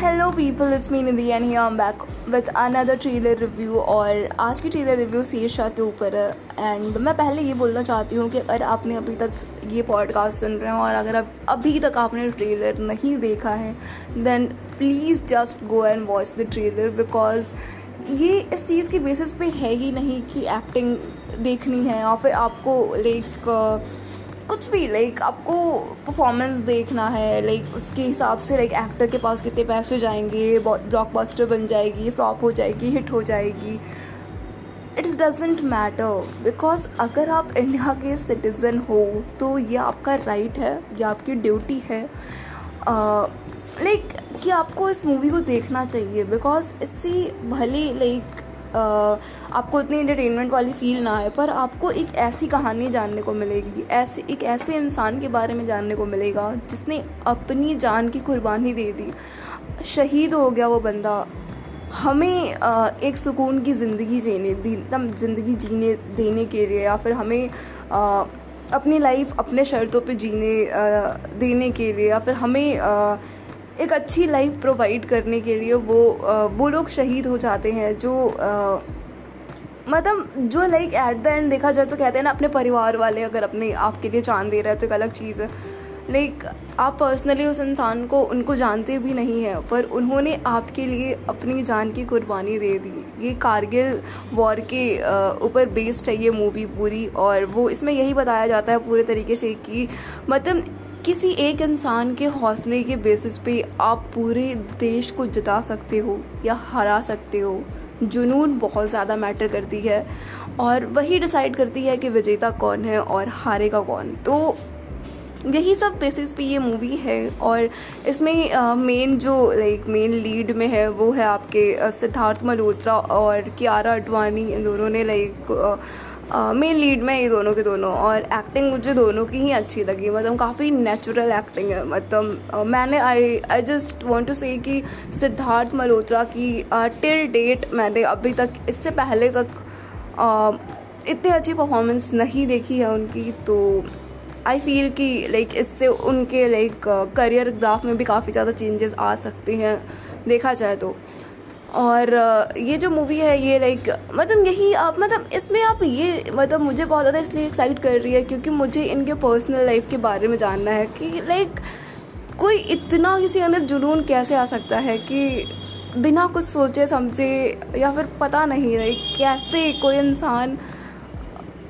Hello people it's मीन दी and I am back with another trailer review और आज की ट्रेलर रिव्यू शीर्षा के ऊपर है. एंड मैं पहले ये बोलना चाहती हूँ कि अगर आपने अभी तक ये पॉडकास्ट सुन रहे हैं और अगर अब, अभी तक आपने ट्रेलर नहीं देखा है then please just go and watch the trailer because ये इस चीज़ के बेसिस पे है ही नहीं कि एक्टिंग देखनी है और फिर आपको लाइक कुछ भी लाइक आपको परफॉर्मेंस देखना है लाइक उसके हिसाब से लाइक एक्टर के पास कितने पैसे जाएँगे ब्लॉकबस्टर बन जाएगी फ्लॉप हो जाएगी हिट हो जाएगी। इट डजेंट मैटर बिकॉज़ अगर आप इंडिया के सिटीज़न हो तो ये आपका राइट है ये आपकी ड्यूटी है। लाइक uh, like, कि आपको इस मूवी को देखना चाहिए बिकॉज़ इससे भले लाइक आपको इतनी इंटरटेनमेंट वाली फील ना आए, पर आपको एक ऐसी कहानी जानने को मिलेगी, ऐसे, एक ऐसे इंसान के बारे में जानने को मिलेगा जिसने अपनी जान की कुर्बानी दे दी। शहीद हो गया वो बंदा। हमें एक सुकून की ज़िंदगी जीने एकदम ज़िंदगी जीने, देने के लिए या फिर हमें अपनी लाइफ अपने शर्तों पे जीने देने के लिए या फिर हमें एक अच्छी लाइफ प्रोवाइड करने के लिए वो वो लोग शहीद हो जाते हैं जो मतलब जो लाइक एट द एंड देखा जाए तो कहते हैं ना, अपने परिवार वाले अगर अपने आपके लिए जान दे रहे हैं तो एक अलग चीज़ है। लाइक आप पर्सनली उस इंसान को, उनको जानते भी नहीं हैं, पर उन्होंने आपके लिए अपनी जान की कुर्बानी दे दी। ये कारगिल वॉर के ऊपर बेस्ड है ये मूवी पूरी और वो, इसमें यही बताया जाता है पूरे तरीके से कि मतलब किसी एक इंसान के हौसले के बेसिस पे आप पूरे देश को जिता सकते हो या हरा सकते हो, जुनून बहुत ज़्यादा मैटर करती है और वही डिसाइड करती है कि विजेता कौन है और हारेगा कौन। तो यही सब बेसिस पे ये मूवी है और इसमें मेन जो लाइक मेन लीड में है, वो है आपके सिद्धार्थ मल्होत्रा और कियारा अडवाणी। इन दोनों ने लाइक मेन लीड में ये दोनों के दोनों, और एक्टिंग मुझे दोनों की ही अच्छी लगी। मतलब काफ़ी नेचुरल एक्टिंग है। मतलब मैंने I I just want to say कि सिद्धार्थ मल्होत्रा की टिल डेट मैंने अभी तक, इससे पहले तक इतनी अच्छी परफॉर्मेंस नहीं देखी है उनकी। तो आई फील कि लाइक इससे उनके लाइक करियर ग्राफ में भी काफ़ी ज़्यादा चेंजेस आ सकते हैं, देखा जाए तो। और ये जो मूवी है, ये लाइक मतलब यही आप मतलब इसमें आप ये मतलब मुझे बहुत ज़्यादा इसलिए एक्साइट कर रही है क्योंकि मुझे इनके पर्सनल लाइफ के बारे में जानना है कि लाइक कोई इतना किसी अंदर जुनून कैसे आ सकता है कि बिना कुछ सोचे समझे या फिर पता नहीं लाइक कैसे कोई इंसान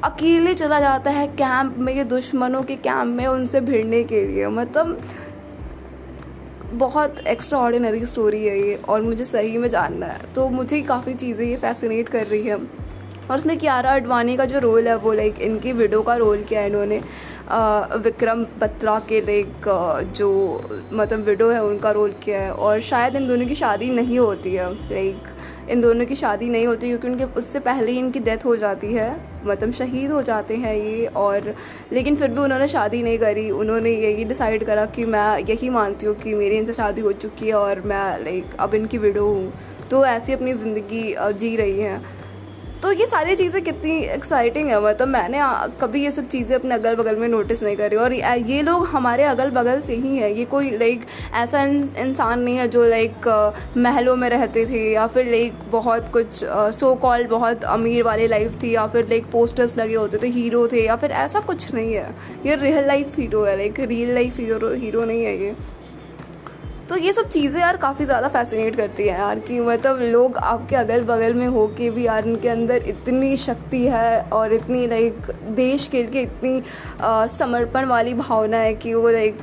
अकेले चला जाता है कैंप में, ये दुश्मनों के कैंप में उनसे भिड़ने के लिए। मतलब बहुत एक्स्ट्रा ऑर्डिनरी स्टोरी है ये और मुझे सही में जानना है। तो मुझे काफ़ी चीज़ें ये फैसिनेट कर रही है। और उसमें कियारा अडवाणी का जो रोल है, वो लाइक इनकी विडो का रोल किया है इन्होंने। विक्रम बत्रा के लाइक जो मतलब विडो है, उनका रोल किया है। और शायद इन दोनों की शादी नहीं होती है लाइक इन दोनों की शादी नहीं होती क्योंकि उनके, उससे पहले ही इनकी डेथ हो जाती है मतलब शहीद हो जाते हैं ये। और लेकिन फिर भी उन्होंने शादी नहीं करी। उन्होंने यही डिसाइड करा कि मैं यही मानती हूँ कि मेरी इनसे शादी हो चुकी है और मैं लाइक अब इनकी विडो हूँ। तो ऐसी अपनी ज़िंदगी जी रही हैं। तो ये सारी चीज़ें कितनी एक्साइटिंग है मतलब मैंने कभी ये सब चीज़ें अपने अगल बगल में नोटिस नहीं करी और ये लोग हमारे अगल बगल से ही है। ये कोई लाइक ऐसा इंसान नहीं है जो लाइक महलों में रहते थे या फिर लाइक बहुत कुछ सो कॉल बहुत अमीर वाली लाइफ थी या फिर लाइक पोस्टर्स लगे होते थे हीरो थे या फिर ऐसा कुछ नहीं है। ये रियल लाइफ हीरो है like real life hero hero नहीं है ये। तो ये सब चीज़ें यार काफ़ी ज़्यादा फैसिनेट करती हैं यार कि मतलब लोग आपके अगल बगल में हो के भी यार इनके अंदर इतनी शक्ति है और इतनी लाइक देश के लिए इतनी समर्पण वाली भावना है कि वो लाइक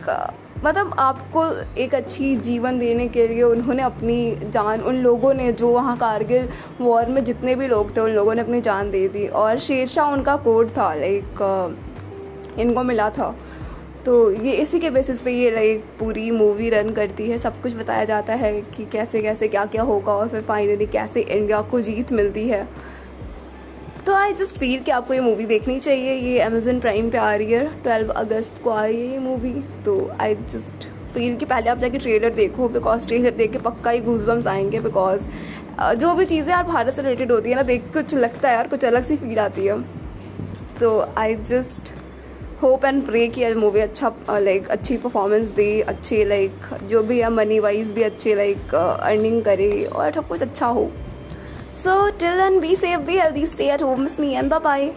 मतलब आपको एक अच्छी जीवन देने के लिए उन्होंने अपनी जान, उन लोगों ने जो वहाँ कारगिल वॉर में जितने भी लोग थे उन लोगों ने अपनी जान दे दी और शेरशाह उनका कोड था लाइक इनको मिला था। तो ये इसी के बेसिस पे ये लाइक पूरी मूवी रन करती है। सब कुछ बताया जाता है कि कैसे कैसे, क्या क्या होगा और फिर फाइनली कैसे इंडिया को जीत मिलती है। तो आई जस्ट फील कि आपको ये मूवी देखनी चाहिए। ये अमेजन प्राइम पे आ रही है। ट्वेल्व अगस्त को आ रही है ये मूवी तो आई जस्ट फील कि पहले आप जाके ट्रेलर देखो बिकॉज़ ट्रेलर देख के पक्का ही घूस बम्स आएँगे बिकॉज़ जो भी चीज़ें यार भारत से रिलेटेड होती है ना, देख कुछ लगता है यार, कुछ अलग सी फील आती है। तो I just hope and pray कि मूवी अच्छा लाइक अच्छी परफॉर्मेंस दे, अच्छी लाइक जो भी है मनी वाइज भी अच्छी लाइक अर्निंग करे और सब कुछ अच्छा हो। So till and be safe be healthy stay at home me and bye